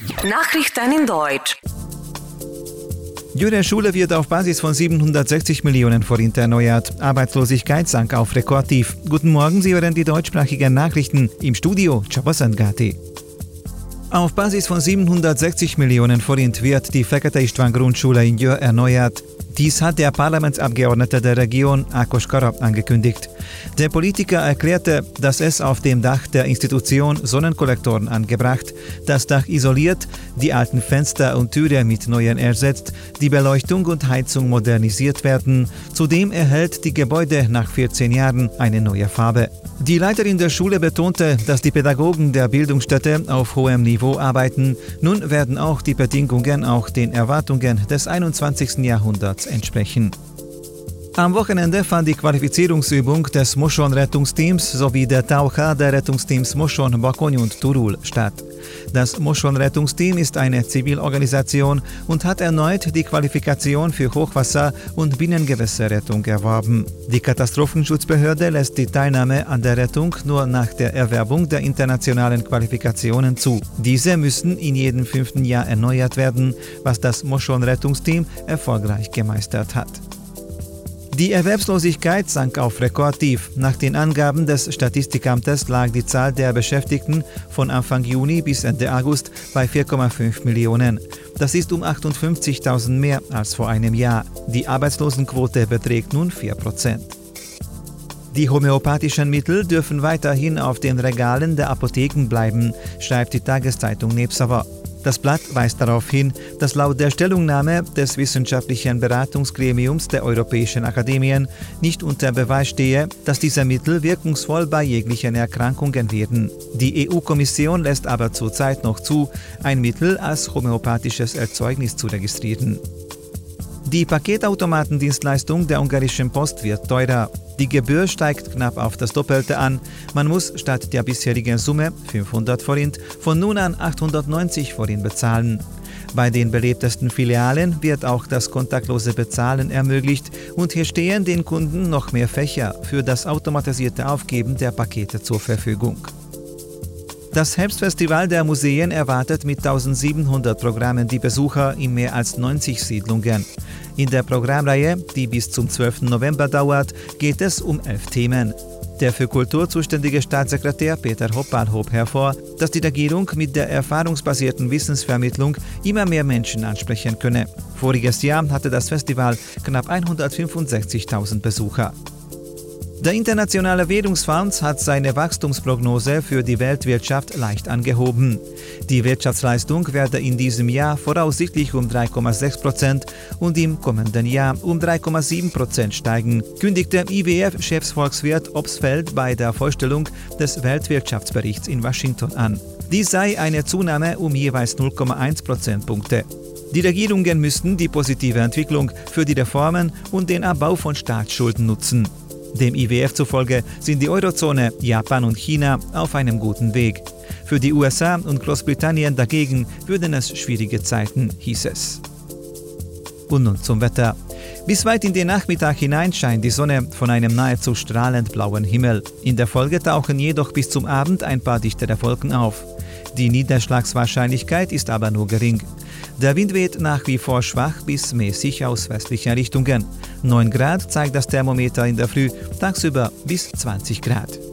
Nachrichten in Deutsch. Jüre Schule wird auf Basis von 760 Millionen Forint erneuert. Arbeitslosigkeit sank auf Rekordtief. Guten Morgen, Sie hören die deutschsprachigen Nachrichten im Studio Chabasangati. Auf Basis von 760 Millionen Forint wird die Fekete István Grundschule in Jör erneuert. Dies hat der Parlamentsabgeordnete der Region Akos Karab angekündigt. Der Politiker erklärte, dass es auf dem Dach der Institution Sonnenkollektoren angebracht, das Dach isoliert, die alten Fenster und Türen mit neuen ersetzt, die Beleuchtung und Heizung modernisiert werden. Zudem erhält die Gebäude nach 14 Jahren eine neue Farbe. Die Leiterin der Schule betonte, dass die Pädagogen der Bildungsstätte auf hohem Niveau arbeiten. Nun werden auch die Bedingungen auch den Erwartungen des 21. Jahrhunderts entsprechen. Am Wochenende fand die Qualifizierungsübung des Moschon-Rettungsteams sowie der Taucher der Rettungsteams Moschon, Bakony und Turul statt. Das Moschon-Rettungsteam ist eine Zivilorganisation und hat erneut die Qualifikation für Hochwasser- und Binnengewässerrettung erworben. Die Katastrophenschutzbehörde lässt die Teilnahme an der Rettung nur nach der Erwerbung der internationalen Qualifikationen zu. Diese müssen in jedem fünften Jahr erneuert werden, was das Moschon-Rettungsteam erfolgreich gemeistert hat. Die Erwerbslosigkeit sank auf Rekordtief. Nach den Angaben des Statistikamtes lag die Zahl der Beschäftigten von Anfang Juni bis Ende August bei 4,5 Millionen. Das ist um 58.000 mehr als vor einem Jahr. Die Arbeitslosenquote beträgt nun 4 Prozent. Die homöopathischen Mittel dürfen weiterhin auf den Regalen der Apotheken bleiben, schreibt die Tageszeitung Nebsava. Das Blatt weist darauf hin, dass laut der Stellungnahme des wissenschaftlichen Beratungsgremiums der Europäischen Akademien nicht unter Beweis stehe, dass diese Mittel wirkungsvoll bei jeglichen Erkrankungen werden. Die EU-Kommission lässt aber zurzeit noch zu, ein Mittel als homöopathisches Erzeugnis zu registrieren. Die Paketautomatendienstleistung der ungarischen Post wird teurer. Die Gebühr steigt knapp auf das Doppelte an. Man muss statt der bisherigen Summe 500 Forint von nun an 890 Forint bezahlen. Bei den belebtesten Filialen wird auch das kontaktlose Bezahlen ermöglicht und hier stehen den Kunden noch mehr Fächer für das automatisierte Aufgeben der Pakete zur Verfügung. Das Herbstfestival der Museen erwartet mit 1700 Programmen die Besucher in mehr als 90 Siedlungen. In der Programmreihe, die bis zum 12. November dauert, geht es um elf Themen. Der für Kultur zuständige Staatssekretär Peter Hoppal hob hervor, dass die Regierung mit der erfahrungsbasierten Wissensvermittlung immer mehr Menschen ansprechen könne. Voriges Jahr hatte das Festival knapp 165.000 Besucher. Der Internationale Währungsfonds hat seine Wachstumsprognose für die Weltwirtschaft leicht angehoben. Die Wirtschaftsleistung werde in diesem Jahr voraussichtlich um 3,6 Prozent und im kommenden Jahr um 3,7 Prozent steigen, kündigte IWF-Chefsvolkswirt Obsfeld bei der Vorstellung des Weltwirtschaftsberichts in Washington an. Dies sei eine Zunahme um jeweils 0,1 Prozentpunkte. Die Regierungen müssten die positive Entwicklung für die Reformen und den Abbau von Staatsschulden nutzen. Dem IWF zufolge sind die Eurozone, Japan und China auf einem guten Weg. Für die USA und Großbritannien dagegen würden es schwierige Zeiten, hieß es. Und nun zum Wetter. Bis weit in den Nachmittag hinein scheint die Sonne von einem nahezu strahlend blauen Himmel. In der Folge tauchen jedoch bis zum Abend ein paar dichtere Wolken auf. Die Niederschlagswahrscheinlichkeit ist aber nur gering. Der Wind weht nach wie vor schwach bis mäßig aus westlichen Richtungen. 9 Grad zeigt das Thermometer in der Früh, tagsüber bis 20 Grad.